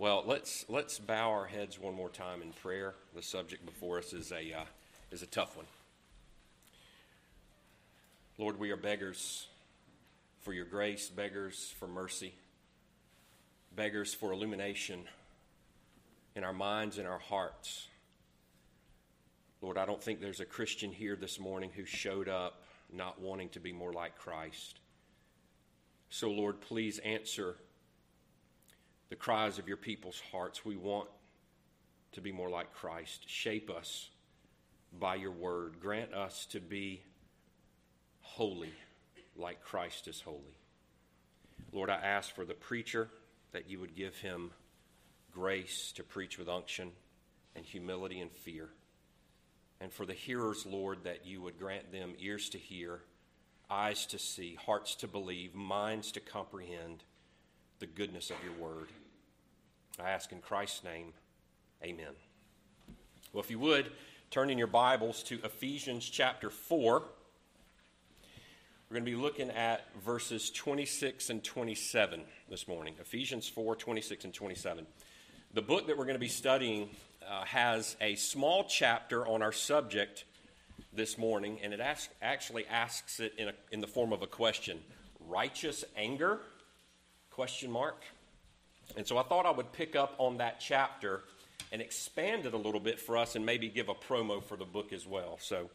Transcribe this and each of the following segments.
Well, let's let's bow our heads one more time in prayer. The subject before us is a uh, is a tough one. Lord, we are beggars for your grace, beggars for mercy, beggars for illumination in our minds and our hearts. Lord, I don't think there's a Christian here this morning who showed up not wanting to be more like Christ. So, Lord, please answer the cries of your people's hearts. We want to be more like Christ. Shape us by your word. Grant us to be holy like Christ is holy. Lord, I ask for the preacher that you would give him grace to preach with unction and humility and fear. And for the hearers, Lord, that you would grant them ears to hear, eyes to see, hearts to believe, minds to comprehend the goodness of your word. I ask in Christ's name, amen. Well, if you would, turn in your Bibles to Ephesians chapter 4. We're going to be looking at verses 26 and 27 this morning. Ephesians 4 26 and 27. The book that we're going to be studying uh, has a small chapter on our subject this morning, and it ask, actually asks it in, a, in the form of a question righteous anger question mark. And so i thought i would pick up on that chapter and expand it a little bit for us and maybe give a promo for the book as well. So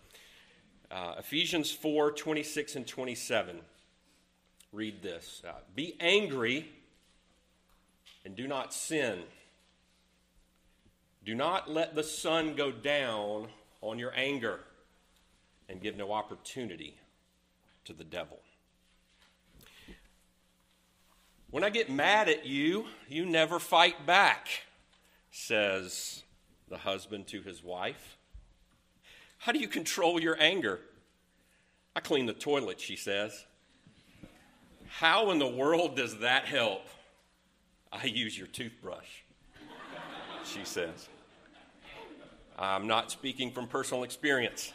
uh, ephesians 4 26 and 27 read this. Uh, be angry and do not sin. Do not let the sun go down on your anger and give no opportunity to the devil. When I get mad at you, you never fight back, says the husband to his wife. How do you control your anger? I clean the toilet, she says. How in the world does that help? I use your toothbrush, she says. I'm not speaking from personal experience.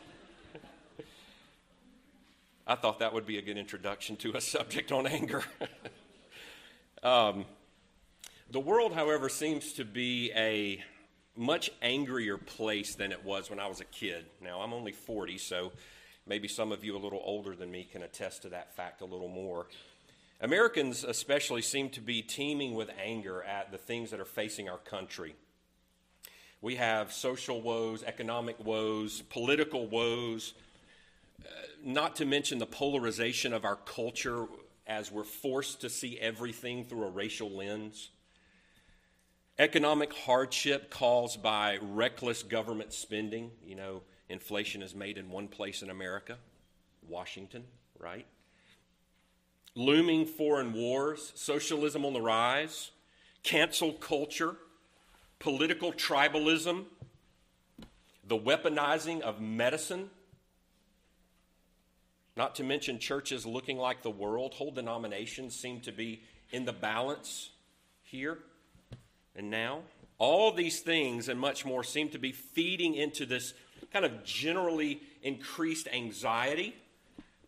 I thought that would be a good introduction to a subject on anger. um, the world, however, seems to be a much angrier place than it was when I was a kid. Now, I'm only 40, so maybe some of you a little older than me can attest to that fact a little more. Americans, especially, seem to be teeming with anger at the things that are facing our country. We have social woes, economic woes, political woes, uh, not to mention the polarization of our culture as we're forced to see everything through a racial lens. Economic hardship caused by reckless government spending. You know, inflation is made in one place in America, Washington, right? Looming foreign wars, socialism on the rise, cancel culture political tribalism, the weaponizing of medicine, not to mention churches looking like the world. Whole denominations seem to be in the balance here and now. All these things and much more seem to be feeding into this kind of generally increased anxiety,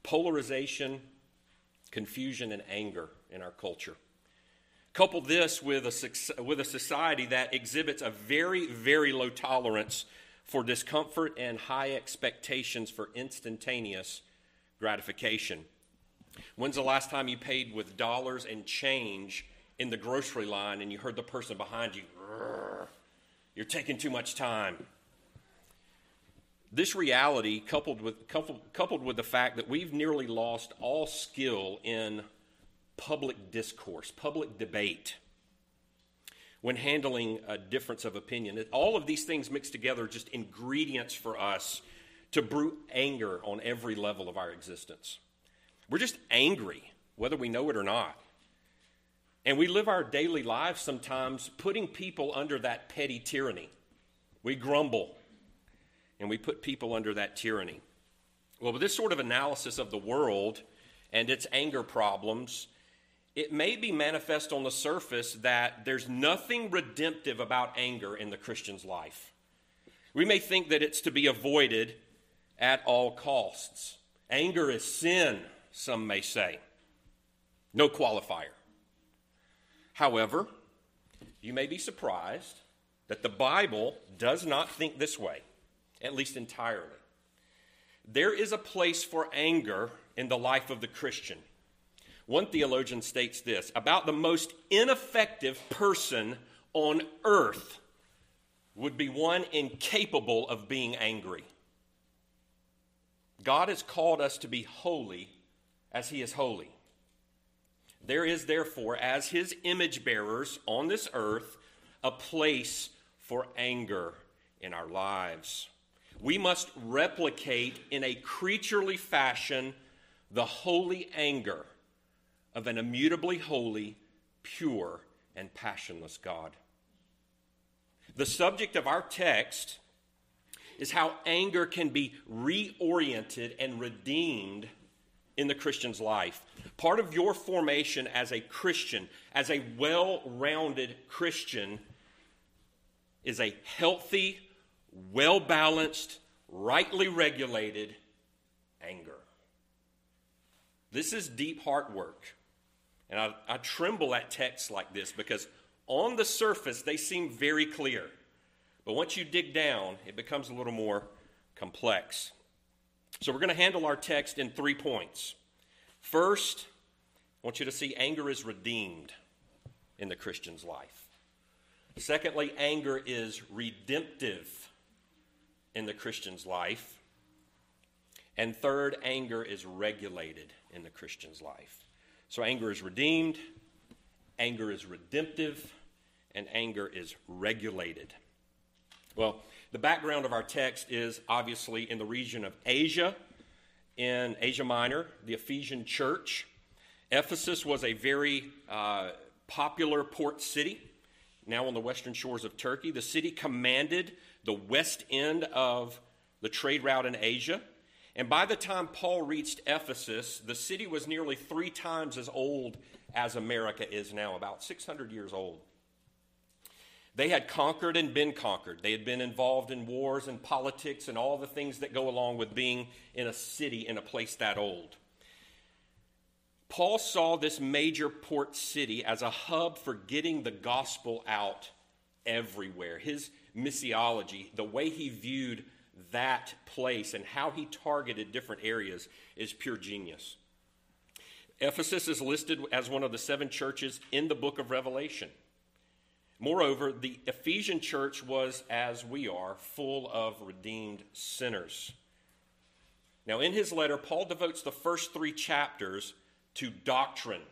polarization, confusion, and anger in our culture. Couple this with a, with a society that exhibits a very, very low tolerance for discomfort and high expectations for instantaneous gratification. When's the last time you paid with dollars and change in the grocery line and you heard the person behind you, you're taking too much time? This reality, coupled with, coupled, coupled with the fact that we've nearly lost all skill in public discourse, public debate, when handling a difference of opinion. All of these things mixed together just ingredients for us to brew anger on every level of our existence. We're just angry, whether we know it or not. And we live our daily lives sometimes putting people under that petty tyranny. We grumble and we put people under that tyranny. Well, with this sort of analysis of the world and its anger problems, it may be manifest on the surface that there's nothing redemptive about anger in the Christian's life. We may think that it's to be avoided at all costs. Anger is sin, some may say. No qualifier. However, you may be surprised that the Bible does not think this way, at least entirely. There is a place for anger in the life of the Christian. One theologian states this about the most ineffective person on earth would be one incapable of being angry. God has called us to be holy as He is holy. There is, therefore, as His image bearers on this earth, a place for anger in our lives. We must replicate in a creaturely fashion the holy anger of an immutably holy, pure, and passionless God. The subject of our text is how anger can be reoriented and redeemed in the Christian's life. Part of your formation as a Christian, as a well rounded Christian, is a healthy, well balanced, rightly regulated anger. This is deep heart work. And I, I, tremble at texts like this because on the surface they seem very clear. But once you dig down, it becomes a little more complex. So we're going to handle our text in three points. First, I want you to see anger is redeemed in the Christian's life. Secondly, anger is redemptive in the Christian's life. And third, anger is regulated in the Christian's life. So anger is redeemed, anger is redemptive, and anger is regulated. Well, the background of our text is obviously in the region of Asia, in Asia Minor, the Ephesian church. Ephesus was a very uh, popular port city, now on the western shores of Turkey. The city commanded the west end of the trade route in Asia. And by the time Paul reached Ephesus, the city was nearly three times as old as America is now, about 600 years old. They had conquered and been conquered. They had been involved in wars and politics and all the things that go along with being in a city in a place that old. Paul saw this major port city as a hub for getting the gospel out everywhere. His missiology, the way he viewed that place and how he targeted different areas, is pure genius. Ephesus is listed as one of the seven churches in the book of Revelation. Moreover, the Ephesian church was, as we are, full of redeemed sinners. Now, in his letter, Paul devotes the first three chapters to doctrine.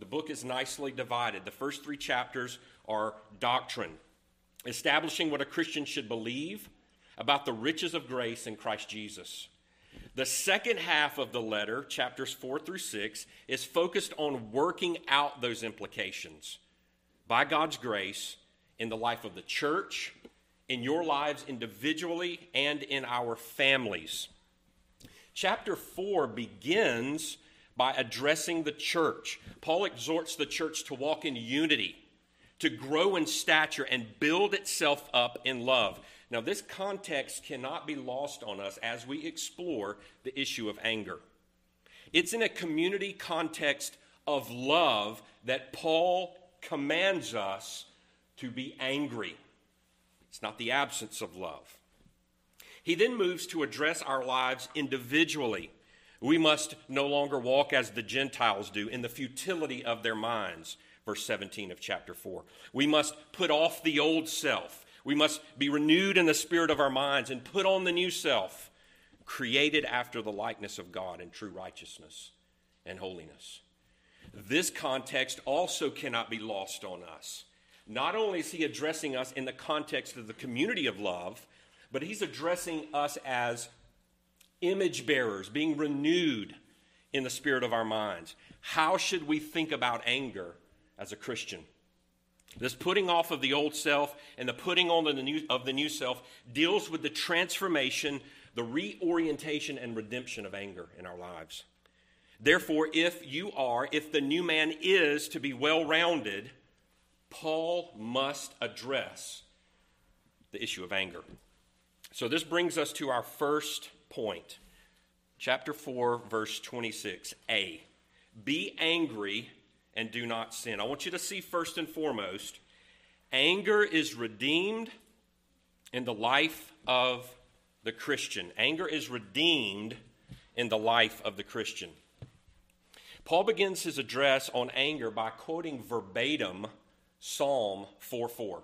The book is nicely divided. The first three chapters are doctrine, establishing what a Christian should believe about the riches of grace in Christ Jesus. The second half of the letter, chapters 4 through 6, is focused on working out those implications by God's grace in the life of the church, in your lives individually, and in our families. Chapter 4 begins by addressing the church. Paul exhorts the church to walk in unity, to grow in stature, and build itself up in love. Now, this context cannot be lost on us as we explore the issue of anger. It's in a community context of love that Paul commands us to be angry. It's not the absence of love. He then moves to address our lives individually. We must no longer walk as the Gentiles do in the futility of their minds, verse 17 of chapter 4. We must put off the old self. We must be renewed in the spirit of our minds and put on the new self, created after the likeness of God in true righteousness and holiness. This context also cannot be lost on us. Not only is he addressing us in the context of the community of love, but he's addressing us as image bearers, being renewed in the spirit of our minds. How should we think about anger as a Christian? This putting off of the old self and the putting on the new, of the new self deals with the transformation, the reorientation, and redemption of anger in our lives. Therefore, if you are, if the new man is to be well rounded, Paul must address the issue of anger. So this brings us to our first point. Chapter 4, verse 26. A. Be angry and do not sin. I want you to see first and foremost Anger is redeemed in the life of the Christian. Anger is redeemed in the life of the Christian. Paul begins his address on anger by quoting verbatim Psalm 4 4.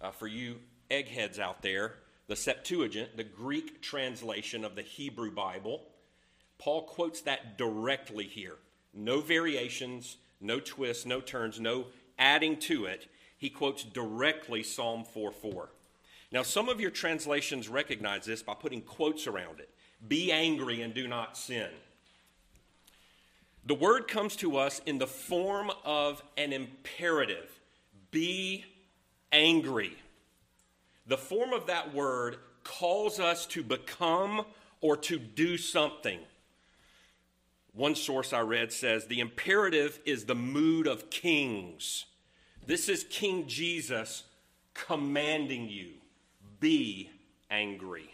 Uh, for you eggheads out there, the Septuagint, the Greek translation of the Hebrew Bible, Paul quotes that directly here. No variations, no twists, no turns, no adding to it. He quotes directly Psalm 4 4. Now, some of your translations recognize this by putting quotes around it Be angry and do not sin. The word comes to us in the form of an imperative be angry. The form of that word calls us to become or to do something. One source I read says the imperative is the mood of kings. This is King Jesus commanding you be angry.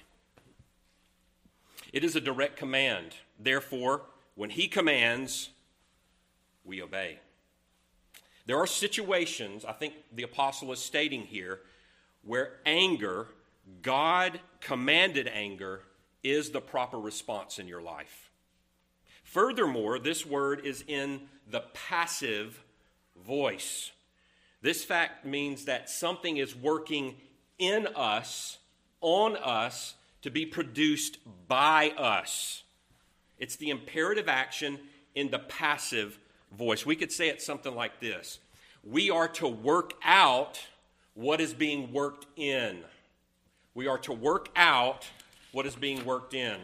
It is a direct command. Therefore, when he commands, we obey. There are situations, I think the apostle is stating here, where anger, God commanded anger, is the proper response in your life. Furthermore, this word is in the passive voice. This fact means that something is working in us, on us, to be produced by us. It's the imperative action in the passive voice. We could say it something like this We are to work out what is being worked in. We are to work out what is being worked in.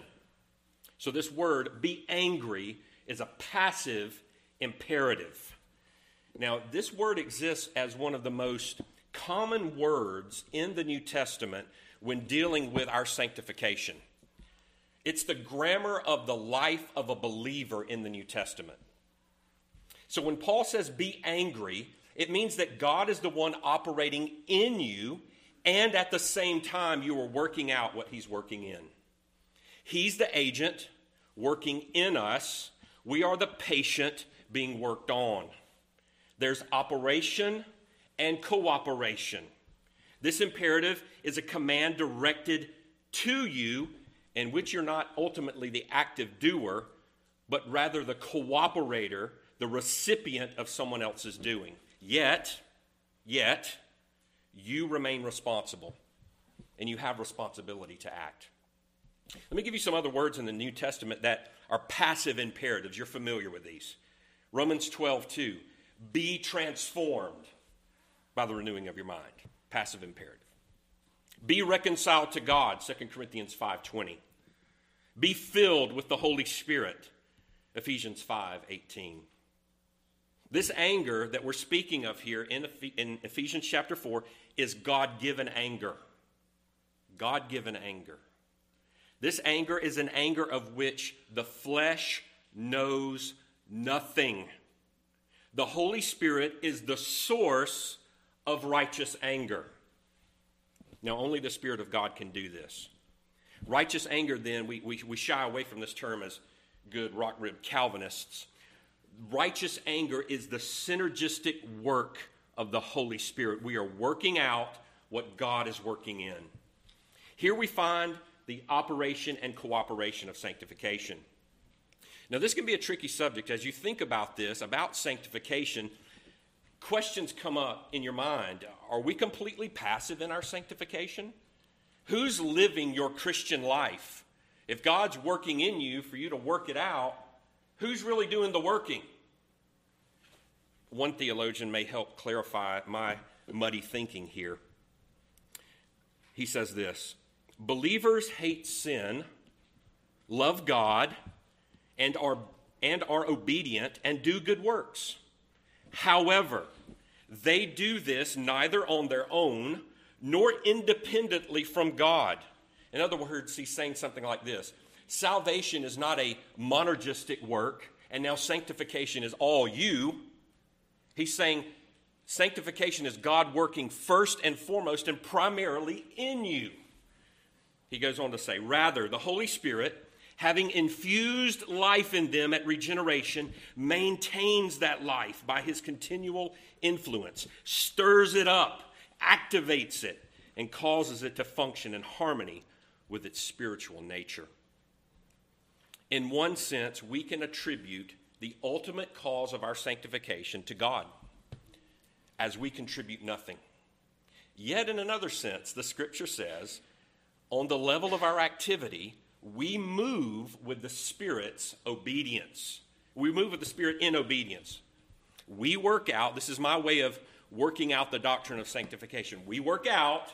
So, this word, be angry, is a passive imperative. Now, this word exists as one of the most common words in the New Testament when dealing with our sanctification. It's the grammar of the life of a believer in the New Testament. So when Paul says be angry, it means that God is the one operating in you, and at the same time, you are working out what he's working in. He's the agent working in us, we are the patient being worked on. There's operation and cooperation. This imperative is a command directed to you in which you're not ultimately the active doer, but rather the cooperator, the recipient of someone else's doing. Yet, yet, you remain responsible and you have responsibility to act. Let me give you some other words in the New Testament that are passive imperatives. You're familiar with these. Romans 12, 2. Be transformed by the renewing of your mind. Passive imperative. Be reconciled to God, 2 Corinthians 5:20. Be filled with the Holy Spirit, Ephesians 5:18. This anger that we're speaking of here in, in Ephesians chapter 4 is God given anger. God given anger. This anger is an anger of which the flesh knows nothing. The Holy Spirit is the source of righteous anger. Now, only the Spirit of God can do this. Righteous anger, then, we, we, we shy away from this term as good rock ribbed Calvinists. Righteous anger is the synergistic work of the Holy Spirit. We are working out what God is working in. Here we find the operation and cooperation of sanctification. Now, this can be a tricky subject. As you think about this, about sanctification, questions come up in your mind. Are we completely passive in our sanctification? Who's living your Christian life? If God's working in you for you to work it out, who's really doing the working? One theologian may help clarify my muddy thinking here. He says this Believers hate sin, love God, and are, and are obedient and do good works. However, they do this neither on their own nor independently from God. In other words, he's saying something like this Salvation is not a monergistic work, and now sanctification is all you. He's saying sanctification is God working first and foremost and primarily in you. He goes on to say, Rather, the Holy Spirit having infused life in them at regeneration, maintains that life by his continual influence, stirs it up, activates it and causes it to function in harmony with its spiritual nature. In one sense, we can attribute the ultimate cause of our sanctification to God, as we contribute nothing. Yet, in another sense, the scripture says, on the level of our activity, we move with the Spirit's obedience. We move with the Spirit in obedience. We work out, this is my way of working out the doctrine of sanctification. We work out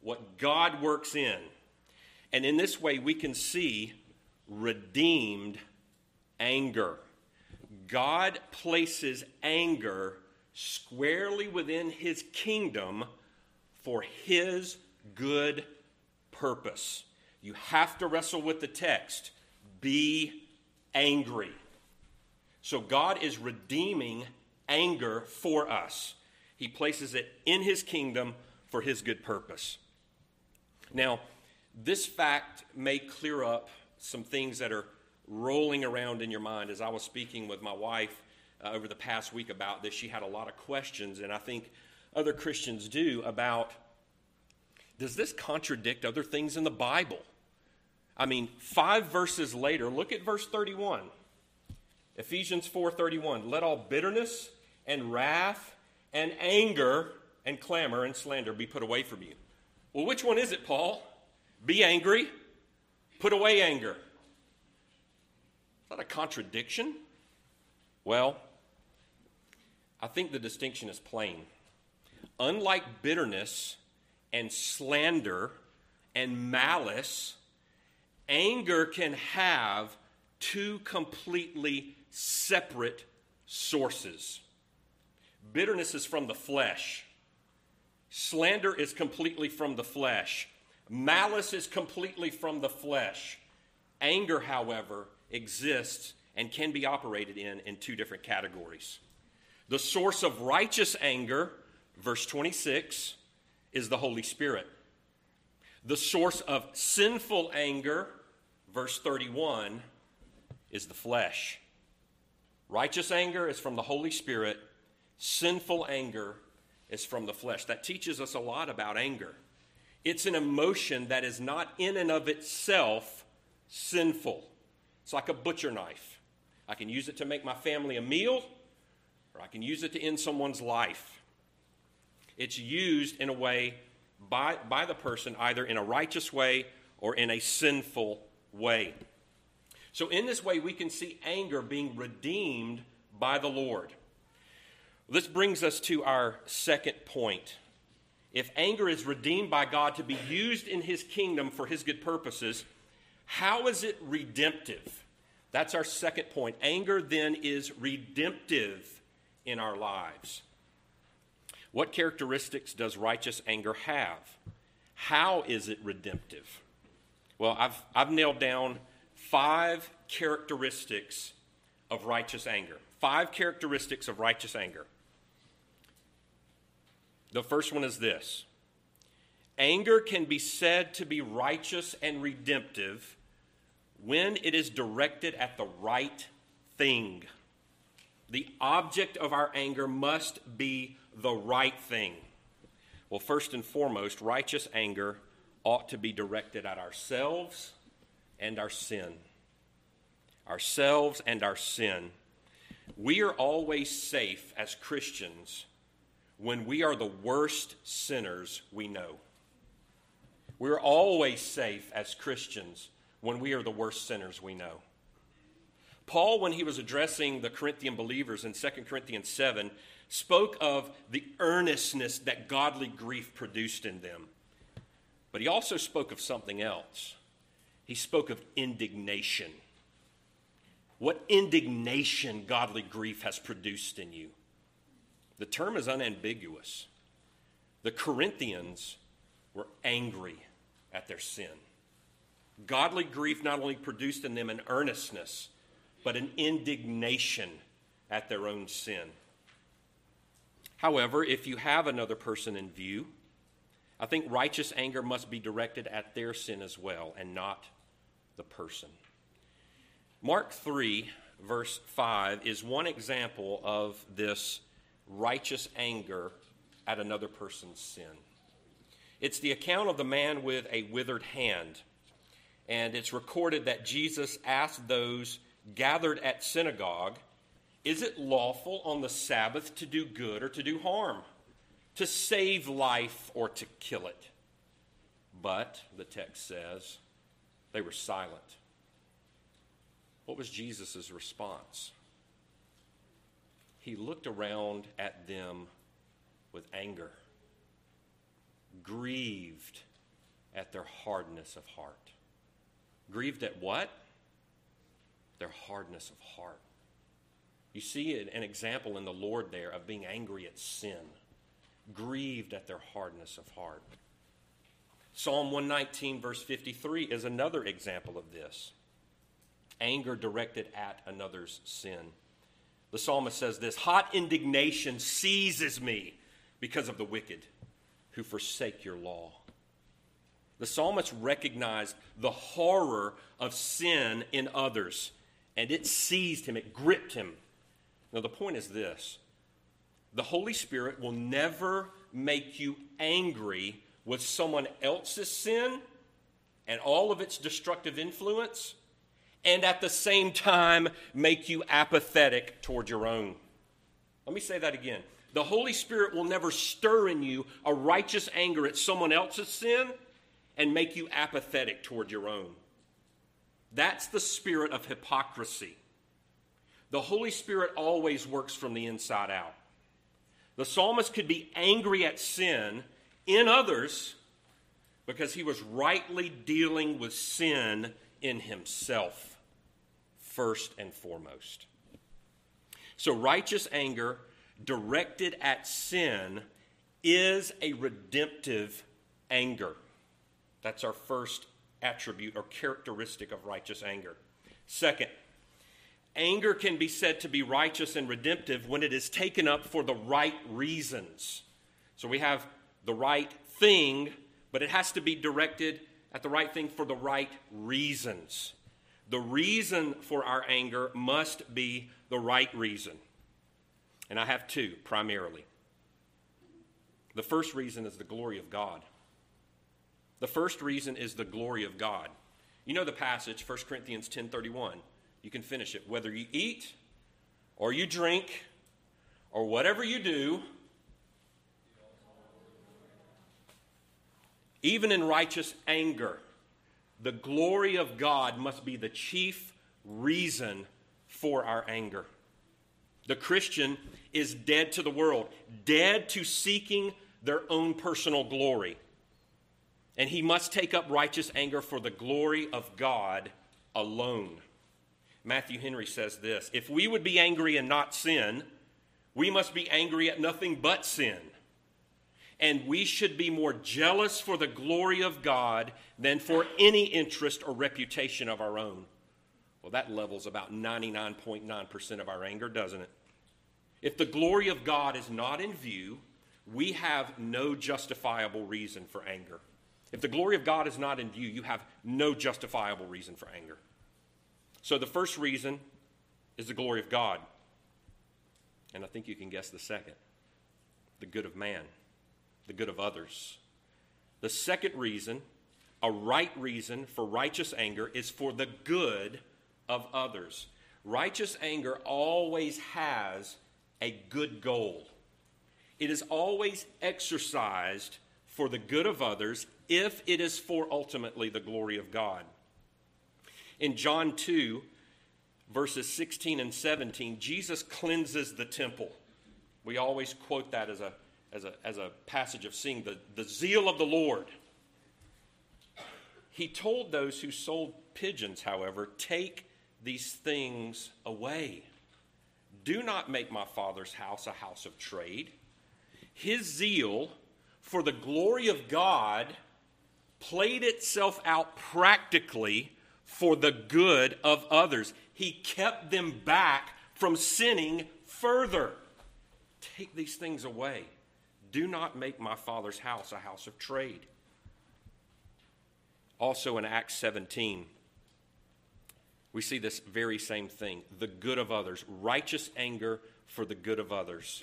what God works in. And in this way, we can see redeemed anger. God places anger squarely within his kingdom for his good purpose. You have to wrestle with the text be angry. So God is redeeming anger for us. He places it in his kingdom for his good purpose. Now, this fact may clear up some things that are rolling around in your mind. As I was speaking with my wife uh, over the past week about this, she had a lot of questions, and I think other Christians do about does this contradict other things in the Bible? I mean, five verses later, look at verse 31. Ephesians 4:31. Let all bitterness and wrath and anger and clamor and slander be put away from you. Well, which one is it, Paul? Be angry, put away anger. Is that a contradiction? Well, I think the distinction is plain. Unlike bitterness and slander and malice, anger can have two completely separate sources. Bitterness is from the flesh. Slander is completely from the flesh. Malice is completely from the flesh. Anger, however, exists and can be operated in in two different categories. The source of righteous anger, verse 26, is the Holy Spirit. The source of sinful anger, verse 31, is the flesh. Righteous anger is from the Holy Spirit, sinful anger is from the flesh. That teaches us a lot about anger. It's an emotion that is not in and of itself sinful. It's like a butcher knife. I can use it to make my family a meal, or I can use it to end someone's life. It's used in a way by, by the person, either in a righteous way or in a sinful way. So, in this way, we can see anger being redeemed by the Lord. This brings us to our second point. If anger is redeemed by God to be used in his kingdom for his good purposes, how is it redemptive? That's our second point. Anger then is redemptive in our lives. What characteristics does righteous anger have? How is it redemptive? Well, I've, I've nailed down five characteristics of righteous anger. Five characteristics of righteous anger. The first one is this anger can be said to be righteous and redemptive when it is directed at the right thing. The object of our anger must be the right thing. Well, first and foremost, righteous anger ought to be directed at ourselves and our sin. Ourselves and our sin. We are always safe as Christians when we are the worst sinners we know. We're always safe as Christians when we are the worst sinners we know. Paul, when he was addressing the Corinthian believers in 2 Corinthians 7, spoke of the earnestness that godly grief produced in them. But he also spoke of something else. He spoke of indignation. What indignation godly grief has produced in you. The term is unambiguous. The Corinthians were angry at their sin. Godly grief not only produced in them an earnestness, but an indignation at their own sin. However, if you have another person in view, I think righteous anger must be directed at their sin as well and not the person. Mark 3, verse 5, is one example of this righteous anger at another person's sin. It's the account of the man with a withered hand. And it's recorded that Jesus asked those gathered at synagogue, Is it lawful on the Sabbath to do good or to do harm? To save life or to kill it? But, the text says, they were silent. What was Jesus' response? He looked around at them with anger, grieved at their hardness of heart. Grieved at what? Their hardness of heart. You see an example in the Lord there of being angry at sin, grieved at their hardness of heart. Psalm 119, verse 53, is another example of this anger directed at another's sin. The psalmist says this Hot indignation seizes me because of the wicked who forsake your law. The psalmist recognized the horror of sin in others, and it seized him, it gripped him. Now, the point is this the Holy Spirit will never make you angry with someone else's sin and all of its destructive influence, and at the same time make you apathetic toward your own. Let me say that again. The Holy Spirit will never stir in you a righteous anger at someone else's sin and make you apathetic toward your own. That's the spirit of hypocrisy. The Holy Spirit always works from the inside out. The psalmist could be angry at sin in others because he was rightly dealing with sin in himself, first and foremost. So, righteous anger directed at sin is a redemptive anger. That's our first attribute or characteristic of righteous anger. Second, anger can be said to be righteous and redemptive when it is taken up for the right reasons. So we have the right thing, but it has to be directed at the right thing for the right reasons. The reason for our anger must be the right reason. And I have two primarily. The first reason is the glory of God. The first reason is the glory of God. You know the passage, 1 Corinthians 10:31. You can finish it. Whether you eat or you drink or whatever you do, even in righteous anger, the glory of God must be the chief reason for our anger. The Christian is dead to the world, dead to seeking their own personal glory. And he must take up righteous anger for the glory of God alone. Matthew Henry says this If we would be angry and not sin, we must be angry at nothing but sin. And we should be more jealous for the glory of God than for any interest or reputation of our own. Well, that levels about 99.9% of our anger, doesn't it? If the glory of God is not in view, we have no justifiable reason for anger. If the glory of God is not in view, you have no justifiable reason for anger. So the first reason is the glory of God. And I think you can guess the second the good of man, the good of others. The second reason, a right reason for righteous anger, is for the good of others. Righteous anger always has a good goal. It is always exercised for the good of others if it is for ultimately the glory of God. In John 2, verses 16 and 17, Jesus cleanses the temple. We always quote that as a, as a, as a passage of seeing the, the zeal of the Lord. He told those who sold pigeons, however, take these things away. Do not make my father's house a house of trade. His zeal for the glory of God played itself out practically for the good of others. He kept them back from sinning further. Take these things away. Do not make my father's house a house of trade. Also in Acts 17, we see this very same thing the good of others, righteous anger for the good of others.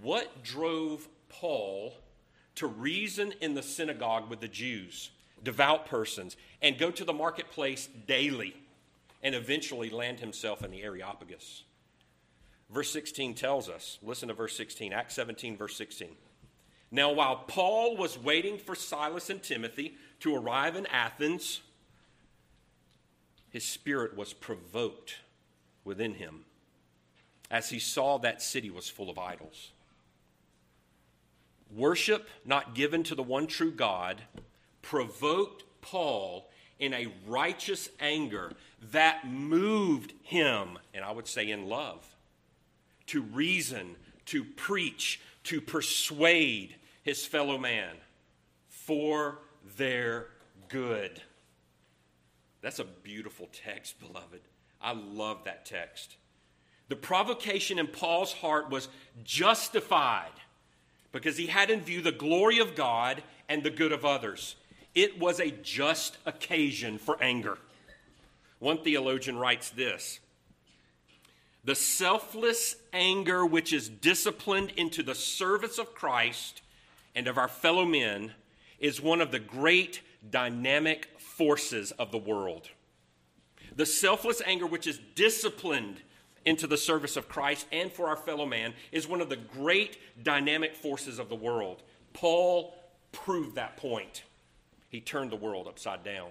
What drove Paul to reason in the synagogue with the Jews, devout persons, and go to the marketplace daily, and eventually land himself in the Areopagus. Verse 16 tells us listen to verse 16, Acts 17, verse 16. Now, while Paul was waiting for Silas and Timothy to arrive in Athens, his spirit was provoked within him as he saw that city was full of idols. Worship not given to the one true God provoked Paul in a righteous anger that moved him, and I would say in love, to reason, to preach, to persuade his fellow man for their good. That's a beautiful text, beloved. I love that text. The provocation in Paul's heart was justified because he had in view the glory of God and the good of others. It was a just occasion for anger. One theologian writes this The selfless anger which is disciplined into the service of Christ and of our fellow men is one of the great dynamic forces of the world. The selfless anger which is disciplined into the service of Christ and for our fellow man is one of the great dynamic forces of the world. Paul proved that point. He turned the world upside down.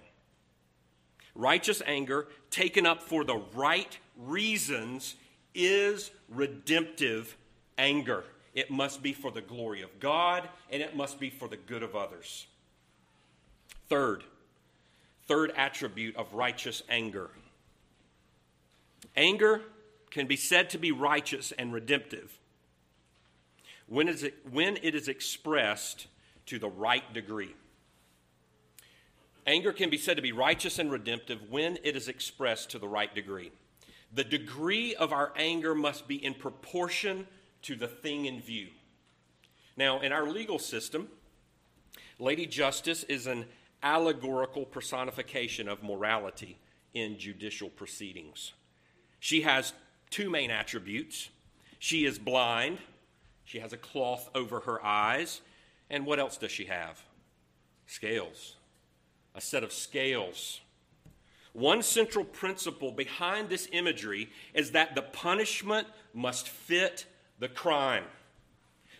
Righteous anger, taken up for the right reasons, is redemptive anger. It must be for the glory of God, and it must be for the good of others. Third, third attribute of righteous anger. Anger can be said to be righteous and redemptive when it is, when it is expressed to the right degree. Anger can be said to be righteous and redemptive when it is expressed to the right degree. The degree of our anger must be in proportion to the thing in view. Now, in our legal system, Lady Justice is an allegorical personification of morality in judicial proceedings. She has two main attributes she is blind, she has a cloth over her eyes, and what else does she have? Scales. A set of scales. One central principle behind this imagery is that the punishment must fit the crime.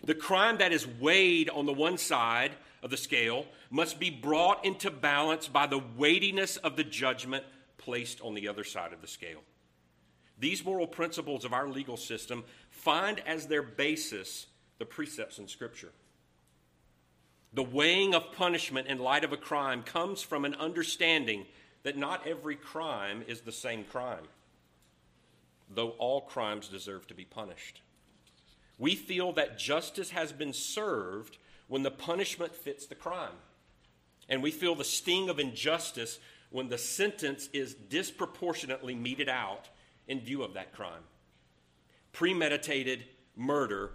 The crime that is weighed on the one side of the scale must be brought into balance by the weightiness of the judgment placed on the other side of the scale. These moral principles of our legal system find as their basis the precepts in Scripture. The weighing of punishment in light of a crime comes from an understanding that not every crime is the same crime, though all crimes deserve to be punished. We feel that justice has been served when the punishment fits the crime. And we feel the sting of injustice when the sentence is disproportionately meted out in view of that crime. Premeditated murder,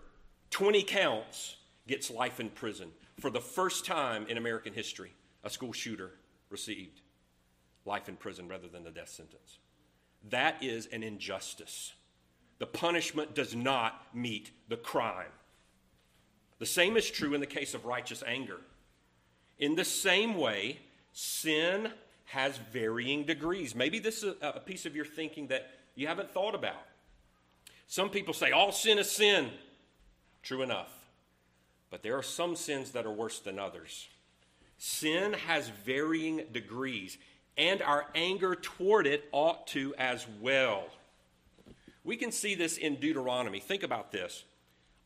20 counts, gets life in prison. For the first time in American history, a school shooter received life in prison rather than the death sentence. That is an injustice. The punishment does not meet the crime. The same is true in the case of righteous anger. In the same way, sin has varying degrees. Maybe this is a piece of your thinking that you haven't thought about. Some people say all sin is sin. True enough. But there are some sins that are worse than others. Sin has varying degrees, and our anger toward it ought to as well. We can see this in Deuteronomy. Think about this.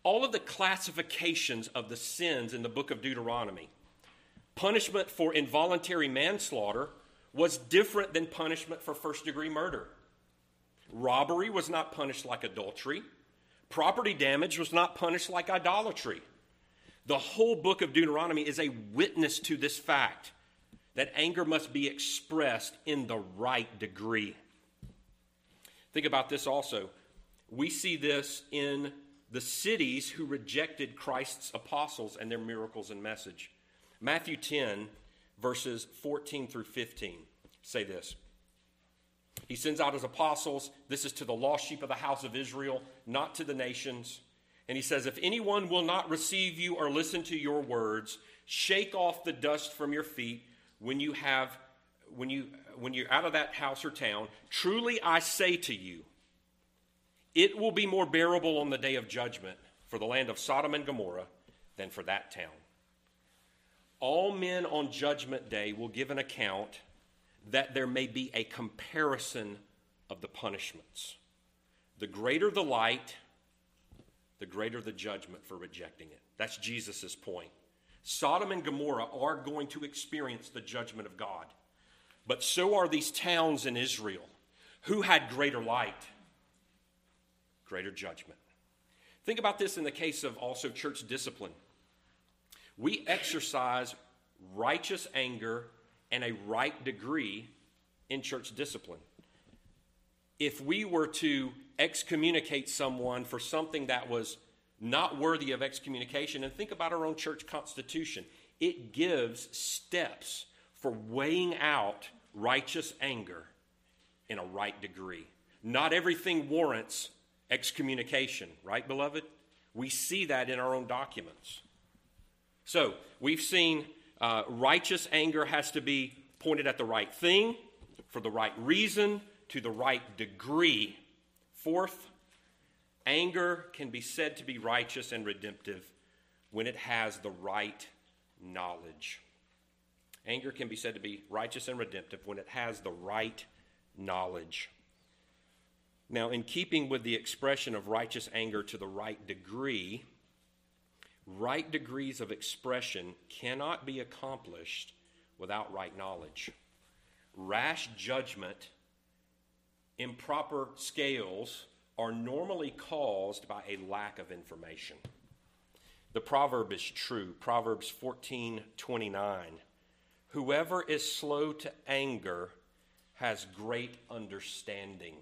All of the classifications of the sins in the book of Deuteronomy, punishment for involuntary manslaughter was different than punishment for first degree murder. Robbery was not punished like adultery. Property damage was not punished like idolatry. The whole book of Deuteronomy is a witness to this fact that anger must be expressed in the right degree. Think about this also. We see this in the cities who rejected Christ's apostles and their miracles and message. Matthew 10, verses 14 through 15 say this. He sends out his apostles. This is to the lost sheep of the house of Israel, not to the nations. And he says, If anyone will not receive you or listen to your words, shake off the dust from your feet when you have when you when you're out of that house or town. Truly I say to you, it will be more bearable on the day of judgment for the land of Sodom and Gomorrah than for that town. All men on judgment day will give an account that there may be a comparison of the punishments. The greater the light, the greater the judgment for rejecting it. That's Jesus' point. Sodom and Gomorrah are going to experience the judgment of God. But so are these towns in Israel. Who had greater light? Greater judgment. Think about this in the case of also church discipline. We exercise righteous anger and a right degree in church discipline. If we were to excommunicate someone for something that was not worthy of excommunication, and think about our own church constitution, it gives steps for weighing out righteous anger in a right degree. Not everything warrants excommunication, right, beloved? We see that in our own documents. So we've seen uh, righteous anger has to be pointed at the right thing, for the right reason, to the right degree. Fourth, anger can be said to be righteous and redemptive when it has the right knowledge. Anger can be said to be righteous and redemptive when it has the right knowledge. Now, in keeping with the expression of righteous anger to the right degree, right degrees of expression cannot be accomplished without right knowledge. Rash judgment, improper scales are normally caused by a lack of information. The proverb is true. Proverbs 14:29. Whoever is slow to anger has great understanding.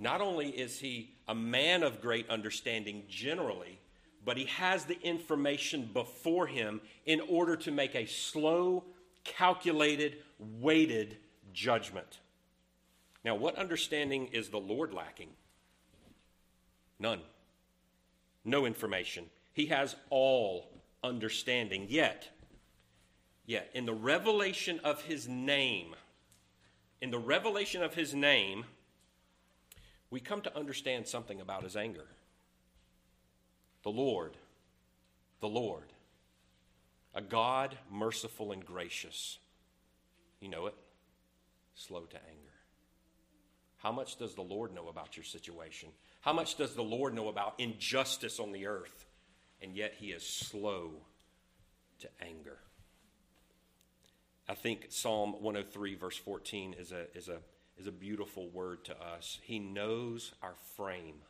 Not only is he a man of great understanding generally, but he has the information before him in order to make a slow, calculated, weighted judgment. Now, what understanding is the Lord lacking? None. No information. He has all understanding. Yet, yet, in the revelation of his name, in the revelation of his name, we come to understand something about his anger. The Lord, the Lord, a God merciful and gracious. You know it, slow to anger. How much does the Lord know about your situation? How much does the Lord know about injustice on the earth? And yet he is slow to anger. I think Psalm 103, verse 14, is a, is, a, is a beautiful word to us. He knows our frame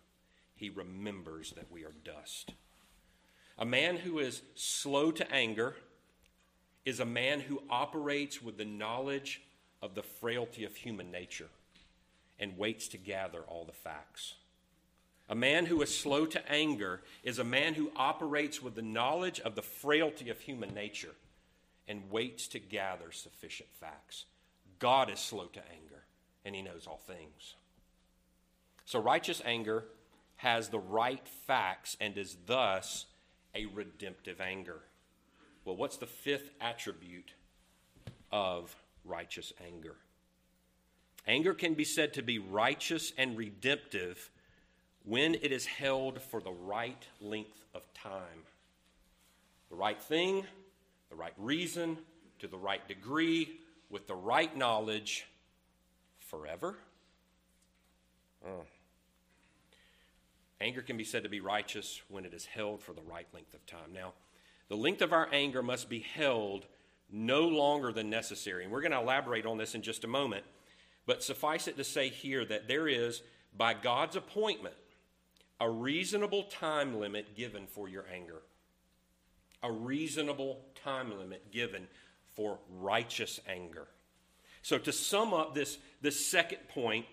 he remembers that we are dust. A man who is slow to anger is a man who operates with the knowledge of the frailty of human nature and waits to gather all the facts. A man who is slow to anger is a man who operates with the knowledge of the frailty of human nature and waits to gather sufficient facts. God is slow to anger, and he knows all things. So, righteous anger has the right facts and is thus a redemptive anger. Well, what's the fifth attribute of righteous anger? Anger can be said to be righteous and redemptive when it is held for the right length of time. The right thing, the right reason, to the right degree, with the right knowledge, forever? Oh. Anger can be said to be righteous when it is held for the right length of time. Now, the length of our anger must be held no longer than necessary. And we're going to elaborate on this in just a moment. But suffice it to say here that there is, by God's appointment, a reasonable time limit given for your anger. A reasonable time limit given for righteous anger. So, to sum up this, this second point,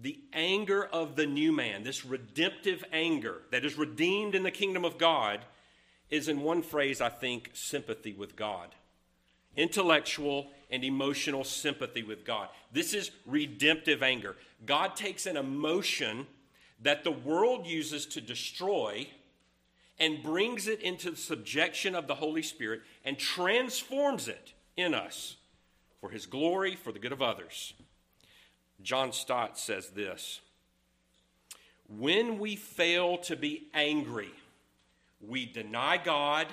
the anger of the new man, this redemptive anger that is redeemed in the kingdom of God, is in one phrase, I think, sympathy with God. Intellectual and emotional sympathy with God. This is redemptive anger. God takes an emotion that the world uses to destroy and brings it into the subjection of the Holy Spirit and transforms it in us for his glory, for the good of others. John Stott says this When we fail to be angry, we deny God,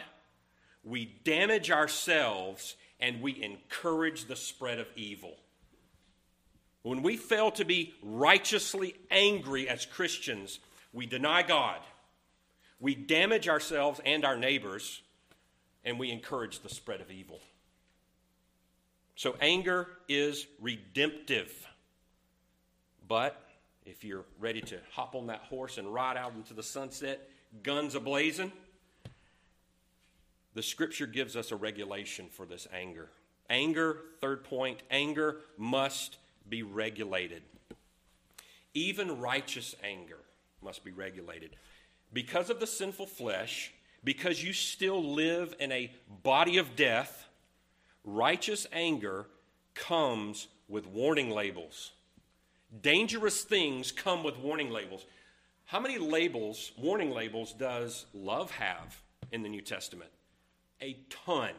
we damage ourselves, and we encourage the spread of evil. When we fail to be righteously angry as Christians, we deny God, we damage ourselves and our neighbors, and we encourage the spread of evil. So, anger is redemptive. But if you're ready to hop on that horse and ride out into the sunset, guns ablazing, the scripture gives us a regulation for this anger. Anger, third point, anger must be regulated. Even righteous anger must be regulated. Because of the sinful flesh, because you still live in a body of death, righteous anger comes with warning labels. Dangerous things come with warning labels. How many labels, warning labels, does love have in the New Testament? A ton,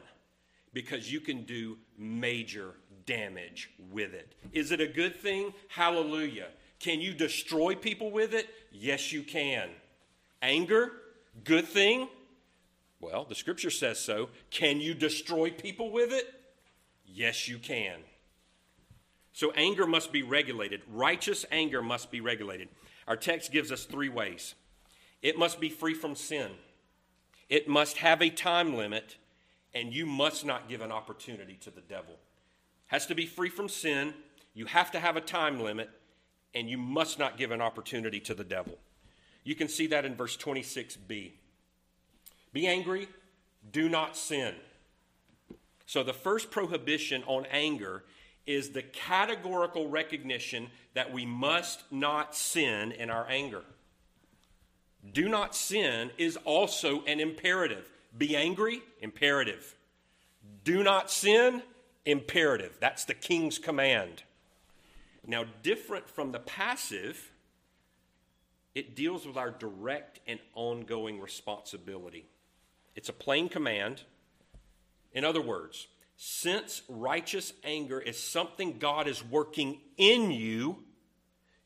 because you can do major damage with it. Is it a good thing? Hallelujah. Can you destroy people with it? Yes, you can. Anger, good thing? Well, the scripture says so. Can you destroy people with it? Yes, you can. So anger must be regulated. Righteous anger must be regulated. Our text gives us three ways it must be free from sin, it must have a time limit, and you must not give an opportunity to the devil. Has to be free from sin, you have to have a time limit, and you must not give an opportunity to the devil. You can see that in verse 26b. Be angry, do not sin. So the first prohibition on anger is the categorical recognition that we must not sin in our anger. Do not sin is also an imperative. Be angry, imperative. Do not sin, imperative. That's the king's command. Now, different from the passive, it deals with our direct and ongoing responsibility. It's a plain command. In other words, since righteous anger is something God is working in you,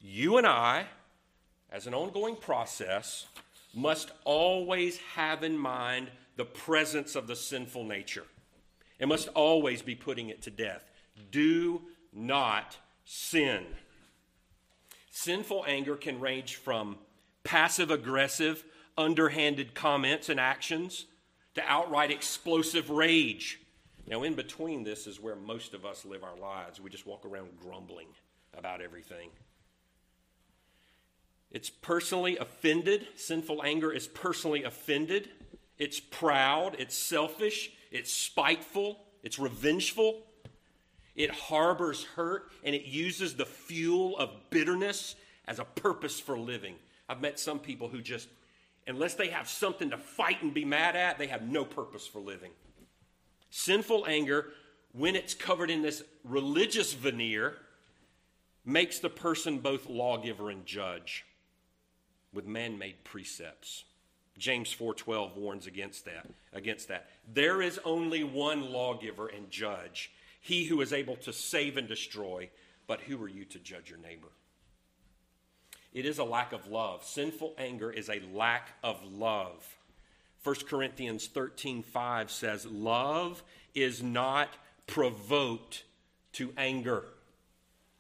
you and I, as an ongoing process, must always have in mind the presence of the sinful nature. It must always be putting it to death. Do not sin. Sinful anger can range from passive aggressive, underhanded comments and actions to outright explosive rage now, in between this is where most of us live our lives. We just walk around grumbling about everything. It's personally offended. Sinful anger is personally offended. It's proud. It's selfish. It's spiteful. It's revengeful. It harbors hurt and it uses the fuel of bitterness as a purpose for living. I've met some people who just, unless they have something to fight and be mad at, they have no purpose for living. Sinful anger, when it's covered in this religious veneer, makes the person both lawgiver and judge with man-made precepts. James 4:12 warns against that. Against that. There is only one lawgiver and judge, he who is able to save and destroy, but who are you to judge your neighbor? It is a lack of love. Sinful anger is a lack of love. 1 Corinthians 13:5 says, Love is not provoked to anger.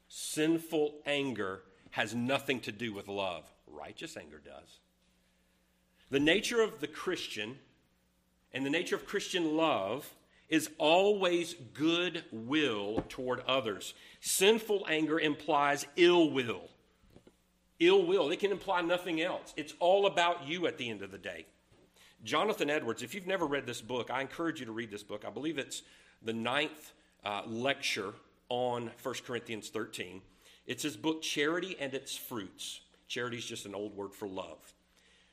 Sinful anger has nothing to do with love, righteous anger does. The nature of the Christian and the nature of Christian love is always good will toward others. Sinful anger implies ill will. Ill will. It can imply nothing else. It's all about you at the end of the day. Jonathan Edwards, if you've never read this book, I encourage you to read this book. I believe it's the ninth uh, lecture on 1 Corinthians 13. It's his book, Charity and Its Fruits. Charity is just an old word for love.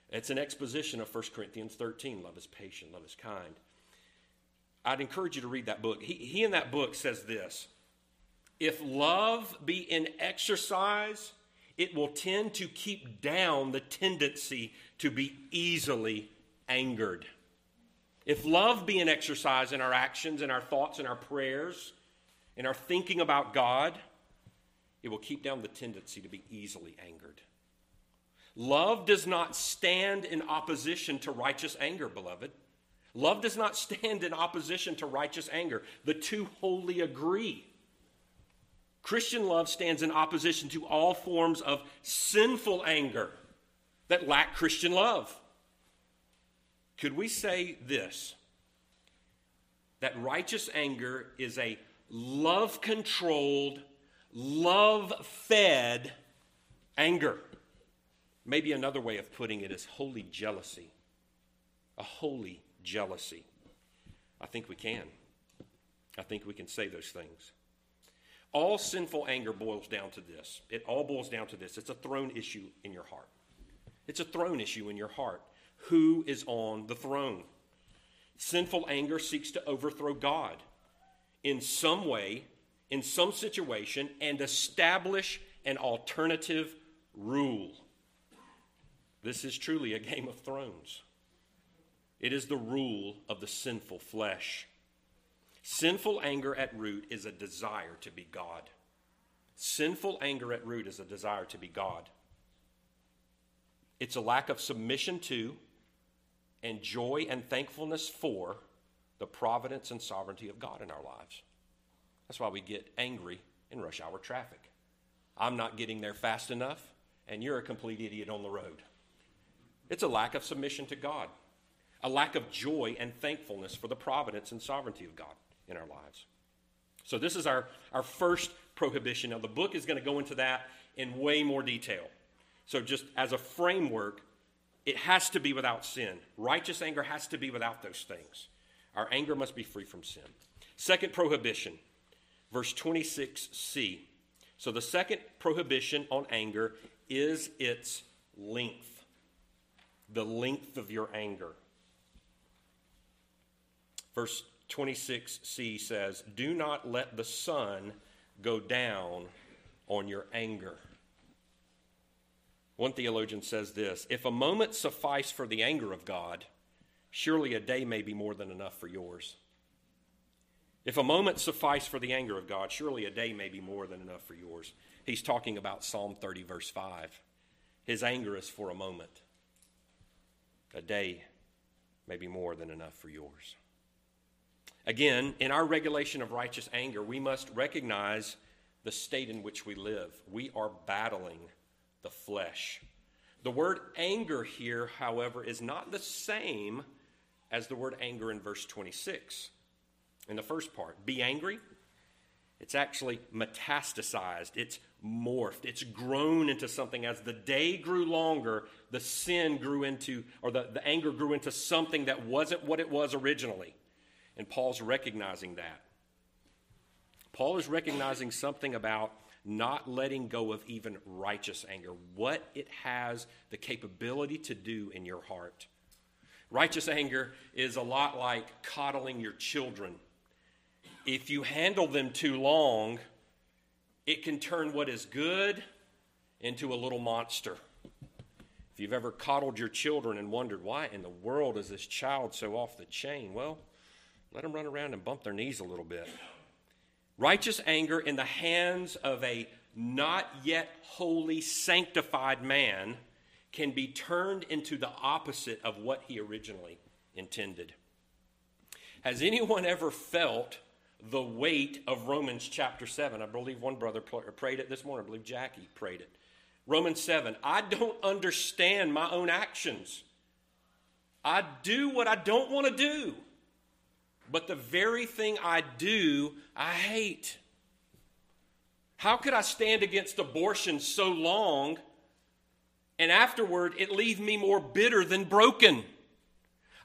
It's an exposition of 1 Corinthians 13. Love is patient, love is kind. I'd encourage you to read that book. He, he in that book says this If love be in exercise, it will tend to keep down the tendency to be easily angered. If love be an exercise in our actions, in our thoughts, in our prayers, in our thinking about God, it will keep down the tendency to be easily angered. Love does not stand in opposition to righteous anger, beloved. Love does not stand in opposition to righteous anger. The two wholly agree. Christian love stands in opposition to all forms of sinful anger that lack Christian love. Could we say this? That righteous anger is a love controlled, love fed anger. Maybe another way of putting it is holy jealousy. A holy jealousy. I think we can. I think we can say those things. All sinful anger boils down to this. It all boils down to this. It's a throne issue in your heart. It's a throne issue in your heart. Who is on the throne? Sinful anger seeks to overthrow God in some way, in some situation, and establish an alternative rule. This is truly a game of thrones. It is the rule of the sinful flesh. Sinful anger at root is a desire to be God. Sinful anger at root is a desire to be God. It's a lack of submission to and joy and thankfulness for the providence and sovereignty of God in our lives. That's why we get angry in rush hour traffic. I'm not getting there fast enough, and you're a complete idiot on the road. It's a lack of submission to God, a lack of joy and thankfulness for the providence and sovereignty of God in our lives. So, this is our, our first prohibition. Now, the book is going to go into that in way more detail. So, just as a framework, it has to be without sin. Righteous anger has to be without those things. Our anger must be free from sin. Second prohibition, verse 26c. So, the second prohibition on anger is its length, the length of your anger. Verse 26c says, Do not let the sun go down on your anger. One theologian says this If a moment suffice for the anger of God, surely a day may be more than enough for yours. If a moment suffice for the anger of God, surely a day may be more than enough for yours. He's talking about Psalm 30, verse 5. His anger is for a moment. A day may be more than enough for yours. Again, in our regulation of righteous anger, we must recognize the state in which we live. We are battling the flesh. The word anger here, however, is not the same as the word anger in verse 26 in the first part. Be angry. It's actually metastasized, it's morphed, it's grown into something. As the day grew longer, the sin grew into, or the, the anger grew into something that wasn't what it was originally. And Paul's recognizing that. Paul is recognizing something about not letting go of even righteous anger, what it has the capability to do in your heart. Righteous anger is a lot like coddling your children. If you handle them too long, it can turn what is good into a little monster. If you've ever coddled your children and wondered, why in the world is this child so off the chain? Well, let them run around and bump their knees a little bit. Righteous anger in the hands of a not yet wholly sanctified man can be turned into the opposite of what he originally intended. Has anyone ever felt the weight of Romans chapter 7? I believe one brother prayed it this morning. I believe Jackie prayed it. Romans 7. I don't understand my own actions. I do what I don't want to do but the very thing I do, I hate. How could I stand against abortion so long and afterward it leave me more bitter than broken?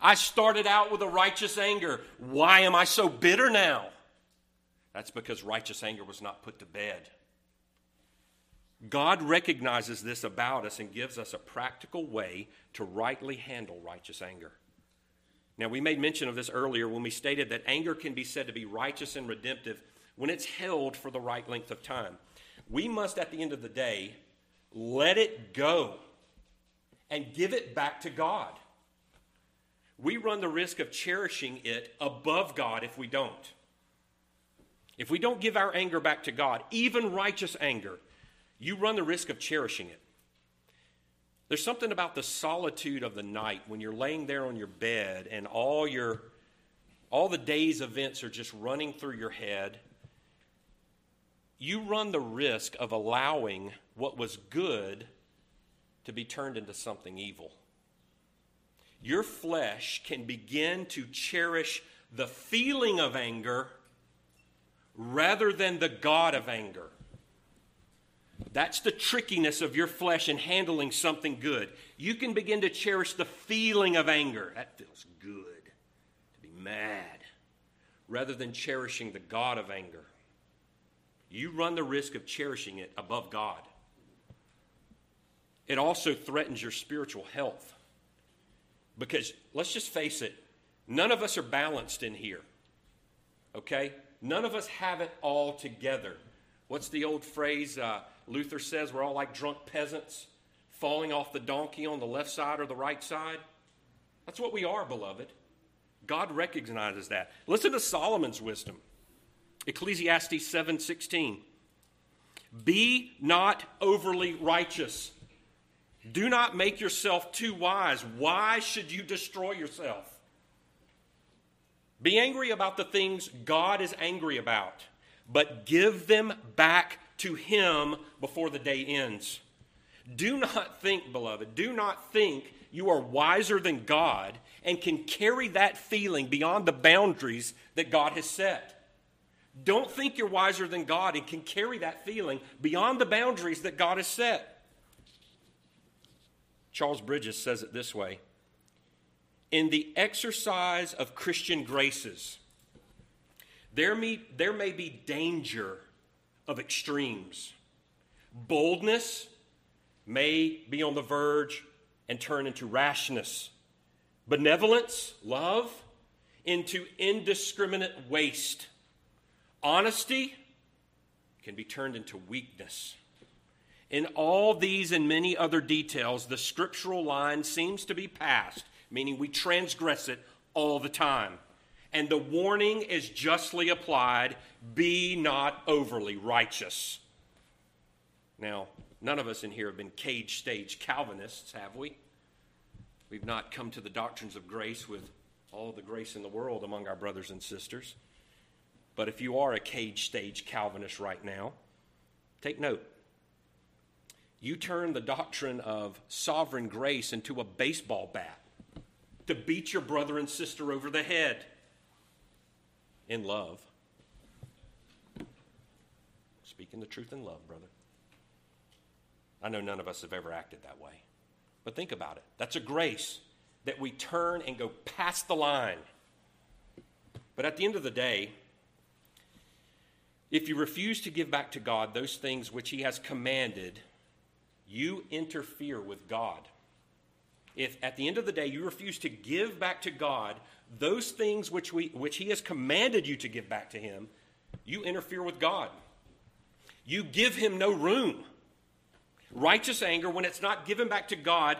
I started out with a righteous anger. Why am I so bitter now? That's because righteous anger was not put to bed. God recognizes this about us and gives us a practical way to rightly handle righteous anger. Now, we made mention of this earlier when we stated that anger can be said to be righteous and redemptive when it's held for the right length of time. We must, at the end of the day, let it go and give it back to God. we run the risk of cherishing it above God if we don't. If we don't give our anger back to God, even righteous anger, you run the risk of cherishing it. There's something about the solitude of the night when you're laying there on your bed and all your all the day's events are just running through your head. You run the risk of allowing what was good to be turned into something evil. Your flesh can begin to cherish the feeling of anger rather than the God of anger. That's the trickiness of your flesh in handling something good. You can begin to cherish the feeling of anger. That feels good to be mad, rather than cherishing the God of anger. You run the risk of cherishing it above God. It also threatens your spiritual health. Because let's just face it, none of us are balanced in here. Okay? None of us have it all together. What's the old phrase uh, Luther says? We're all like drunk peasants falling off the donkey on the left side or the right side. That's what we are, beloved. God recognizes that. Listen to Solomon's wisdom. Ecclesiastes 7:16. Be not overly righteous. Do not make yourself too wise. Why should you destroy yourself? Be angry about the things God is angry about, but give them back to Him before the day ends. Do not think, beloved, do not think you are wiser than God and can carry that feeling beyond the boundaries that God has set. Don't think you're wiser than God and can carry that feeling beyond the boundaries that God has set. Charles Bridges says it this way in the exercise of Christian graces, there may, there may be danger of extremes. Boldness may be on the verge and turn into rashness. Benevolence, love, into indiscriminate waste. Honesty can be turned into weakness. In all these and many other details, the scriptural line seems to be passed meaning we transgress it all the time. And the warning is justly applied be not overly righteous. Now, none of us in here have been cage stage Calvinists, have we? We've not come to the doctrines of grace with all the grace in the world among our brothers and sisters. But if you are a cage stage Calvinist right now, take note. You turn the doctrine of sovereign grace into a baseball bat to beat your brother and sister over the head in love. Speaking the truth in love, brother. I know none of us have ever acted that way. But think about it. That's a grace that we turn and go past the line. But at the end of the day, if you refuse to give back to God those things which He has commanded, you interfere with God if at the end of the day you refuse to give back to God those things which, we, which He has commanded you to give back to Him, you interfere with God. You give Him no room. Righteous anger, when it's not given back to God,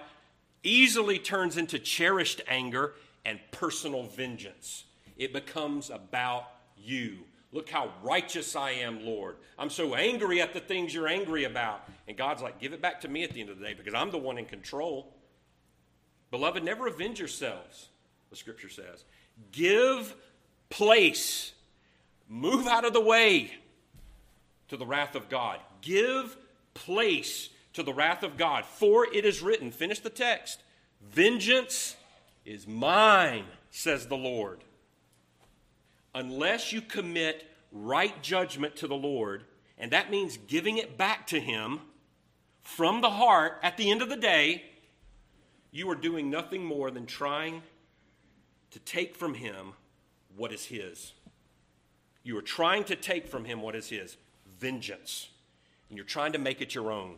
easily turns into cherished anger and personal vengeance. It becomes about you. Look how righteous I am, Lord. I'm so angry at the things you're angry about. And God's like, give it back to me at the end of the day because I'm the one in control. Beloved, never avenge yourselves, the scripture says. Give place, move out of the way to the wrath of God. Give place to the wrath of God. For it is written, finish the text, vengeance is mine, says the Lord. Unless you commit right judgment to the Lord, and that means giving it back to Him from the heart at the end of the day, you are doing nothing more than trying to take from him what is his. You are trying to take from him what is his vengeance. And you're trying to make it your own.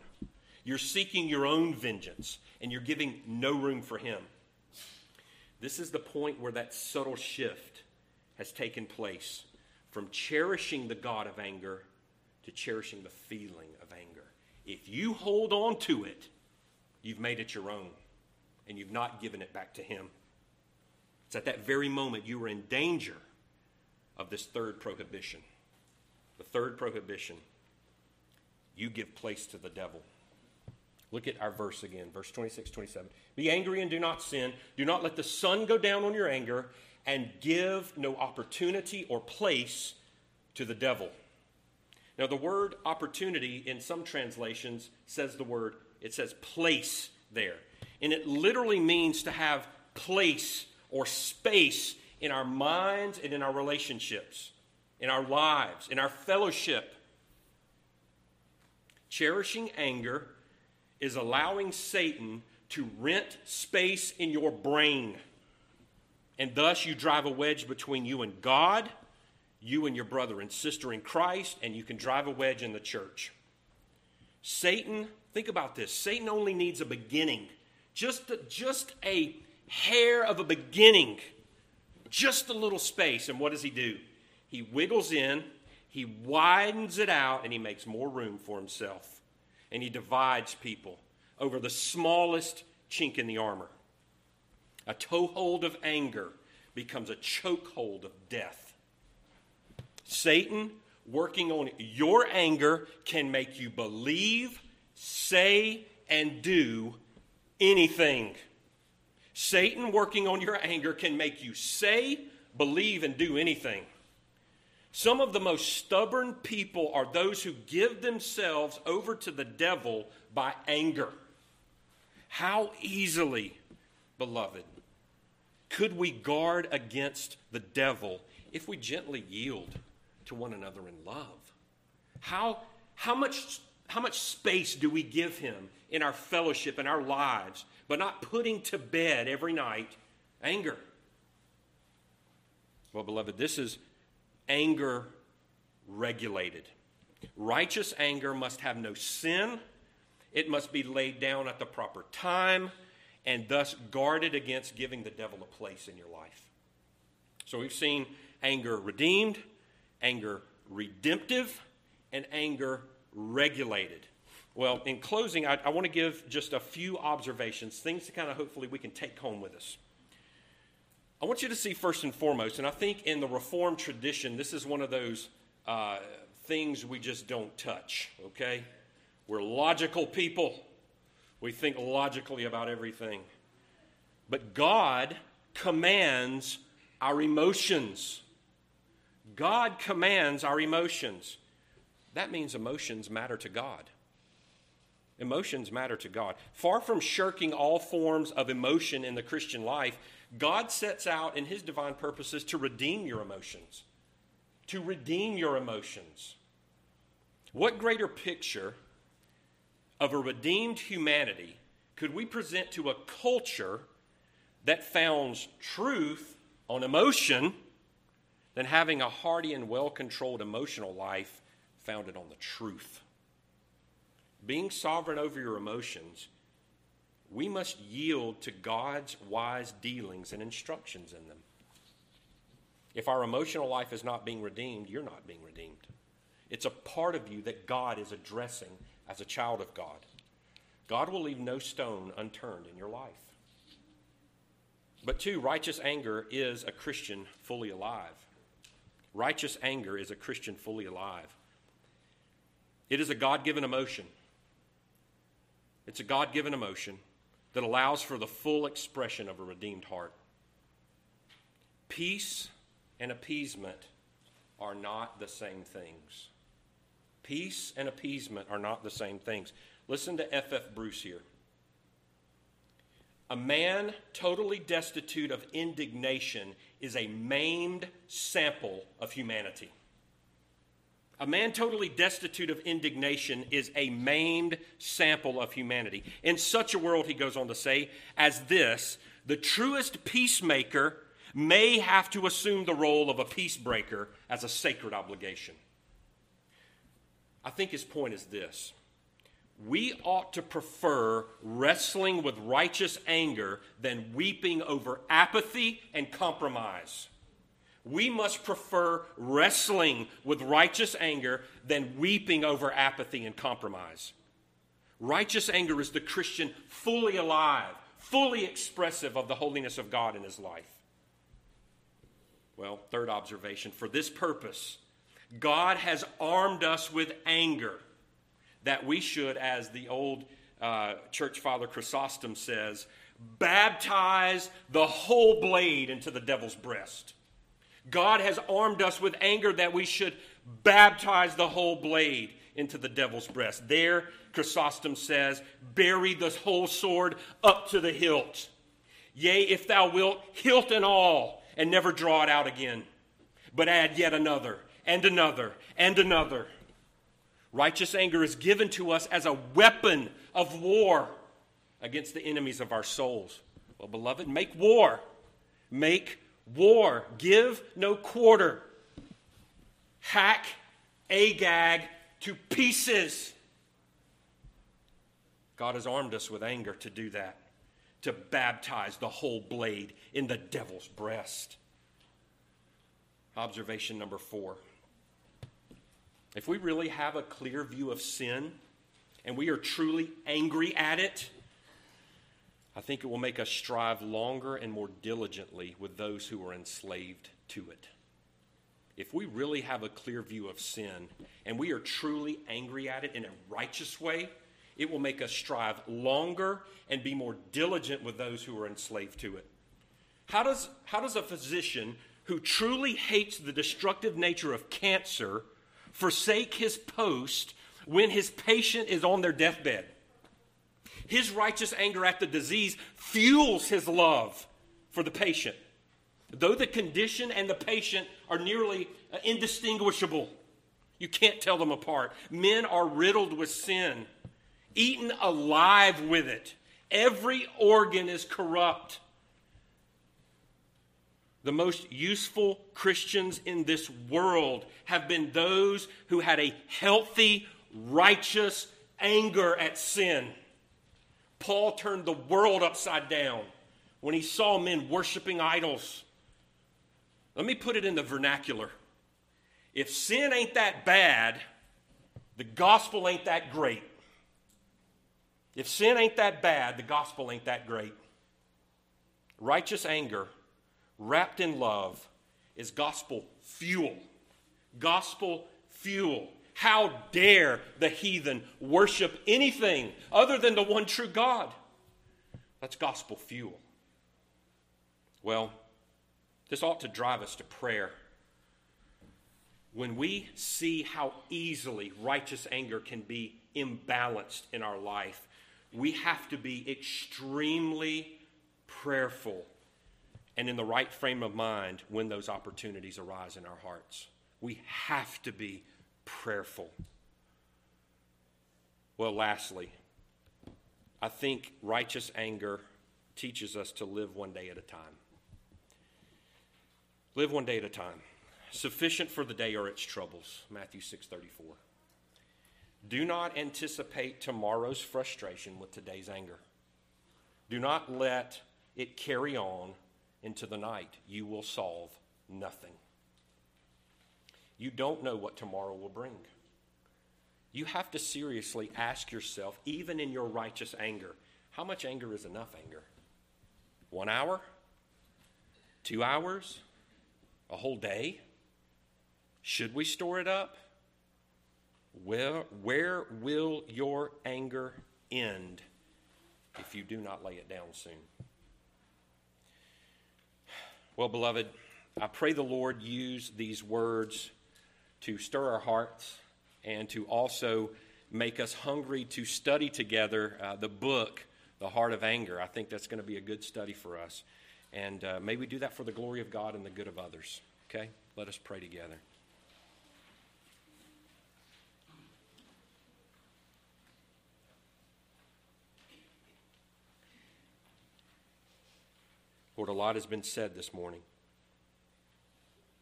You're seeking your own vengeance, and you're giving no room for him. This is the point where that subtle shift has taken place from cherishing the God of anger to cherishing the feeling of anger. If you hold on to it, you've made it your own and you've not given it back to Him. It's at that very moment you are in danger of this third prohibition. The third prohibition you give place to the devil. Look at our verse again, verse 26, 27. Be angry and do not sin. Do not let the sun go down on your anger, and give no opportunity or place to the devil. Now, the word opportunity in some translations says the word, it says place there. And it literally means to have place or space in our minds and in our relationships, in our lives, in our fellowship. Cherishing anger is allowing Satan to rent space in your brain. And thus you drive a wedge between you and God, you and your brother and sister in Christ, and you can drive a wedge in the church. Satan, think about this Satan only needs a beginning, just just a hair of a beginning, just a little space. And what does he do? He wiggles in, he widens it out, and he makes more room for himself and he divides people over the smallest chink in the armor. A toehold of anger becomes a chokehold of death. Satan, working on your anger, can make you believe, say, and do anything. Satan, working on your anger, can make you say, believe, and do anything. Some of the most stubborn people are those who give themselves over to the devil by anger. How easily, beloved, could we guard against the devil if we gently yield to one another in love? How, how, much, how much space do we give him in our fellowship, in our lives, but not putting to bed every night anger? Well, beloved, this is anger regulated. Righteous anger must have no sin, it must be laid down at the proper time, and thus guarded against giving the devil a place in your life. So we've seen anger redeemed, anger redemptive, and anger regulated. Well, in closing, I, I want to give just a few observations, things to kind of hopefully we can take home with us. I want you to see first and foremost, and I think in the Reformed tradition, this is one of those uh, things we just don't touch, okay? We're logical people. We think logically about everything. But God commands our emotions. God commands our emotions. That means emotions matter to God. Emotions matter to God. Far from shirking all forms of emotion in the Christian life, God sets out in his divine purposes to redeem your emotions. To redeem your emotions. What greater picture of a redeemed humanity could we present to a culture that founds truth on emotion than having a hearty and well controlled emotional life founded on the truth? Being sovereign over your emotions we must yield to God's wise dealings and instructions in them. If our emotional life is not being redeemed, you're not being redeemed. It's a part of you that God is addressing as a child of God. God will leave no stone unturned in your life. But two, righteous anger is a Christian fully alive. Righteous anger is a Christian fully alive. It is a God given emotion. It's a God given emotion that allows for the full expression of a redeemed heart. Peace and appeasement are not the same things. Peace and appeasement are not the same things. Listen to F.F. F. Bruce here. A man totally destitute of indignation is a maimed sample of humanity. A man totally destitute of indignation is a maimed sample of humanity. In such a world, he goes on to say, as this, the truest peacemaker may have to assume the role of a peacebreaker as a sacred obligation. I think his point is this we ought to prefer wrestling with righteous anger than weeping over apathy and compromise we must prefer wrestling with righteous anger than weeping over apathy and compromise. Righteous anger is the Christian fully alive, fully expressive of the holiness of God in his life. Well, third observation for this purpose, God has armed us with anger that we should, as the old uh, church father Chrysostom says, baptize the whole blade into the devil's breast. God has armed us with anger that we should baptize the whole blade into the devil's breast. There, Chrysostom says, bury the whole sword up to the hilt. Yea, if thou wilt, hilt and all, and never draw it out again, but add yet another, and another, and another. Righteous anger is given to us as a weapon of war against the enemies of our souls. Well, beloved, make war. Make war. Give no quarter. Hack Agag to pieces. God has armed us with anger to do that, to baptize the whole blade in the devil's breast. Observation number four. If we really have a clear view of sin and we are truly angry at it, I think it will make us strive longer and more diligently with those who are enslaved to it. If we really have a clear view of sin and we are truly angry at it in a righteous way, it will make us strive longer and be more diligent with those who are enslaved to it. How does, how does a physician who truly hates the destructive nature of cancer forsake his post when his patient is on their deathbed? His righteous anger at the disease fuels his love for the patient. Though the condition and the patient are nearly uh, indistinguishable, you can't tell them apart. Men are riddled with sin, eaten alive with it. Every organ is corrupt. The most useful Christians in this world have been those who had a healthy, righteous anger at sin. Paul turned the world upside down when he saw men worshiping idols. Let me put it in the vernacular. If sin ain't that bad, the gospel ain't that great. If sin ain't that bad, the gospel ain't that great. Righteous anger, wrapped in love, is gospel fuel. Gospel fuel. How dare the heathen worship anything other than the one true God? That's gospel fuel. Well, this ought to drive us to prayer. When we see how easily righteous anger can be imbalanced in our life, we have to be extremely prayerful and in the right frame of mind when those opportunities arise in our hearts. We have to be prayerful. Well, lastly, I think righteous anger teaches us to live one day at a time. Live one day at a time. Sufficient for the day are its troubles. Matthew 6:34. Do not anticipate tomorrow's frustration with today's anger. Do not let it carry on into the night. You will solve nothing. You don't know what tomorrow will bring. You have to seriously ask yourself, even in your righteous anger, how much anger is enough anger? One hour? Two hours? A whole day? Should we store it up? Where, where will your anger end if you do not lay it down soon? Well, beloved, I pray the Lord use these words to stir our hearts and to also make us hungry to study together uh, the book, The Heart of Anger. I think that's going to be a good study for us. And uh, may we do that for the glory of God and the good of others. Okay? Let us pray together. Lord, a lot has been said this morning.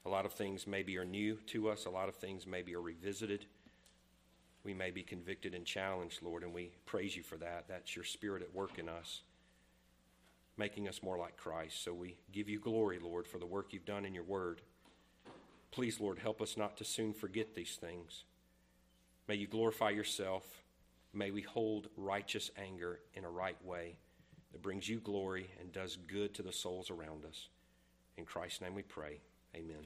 A lot of things maybe are new to us, a lot of things maybe are revisited. We may be convicted and challenged, Lord, and we praise you for that. That's your spirit at work in us, making us more like Christ. So we give you glory, Lord, for the work you've done in your word. Please, Lord, help us not to soon forget these things. May you glorify yourself. May we hold righteous anger in a right way that brings you glory and does good to the souls around us. In Christ's name we pray. Amen.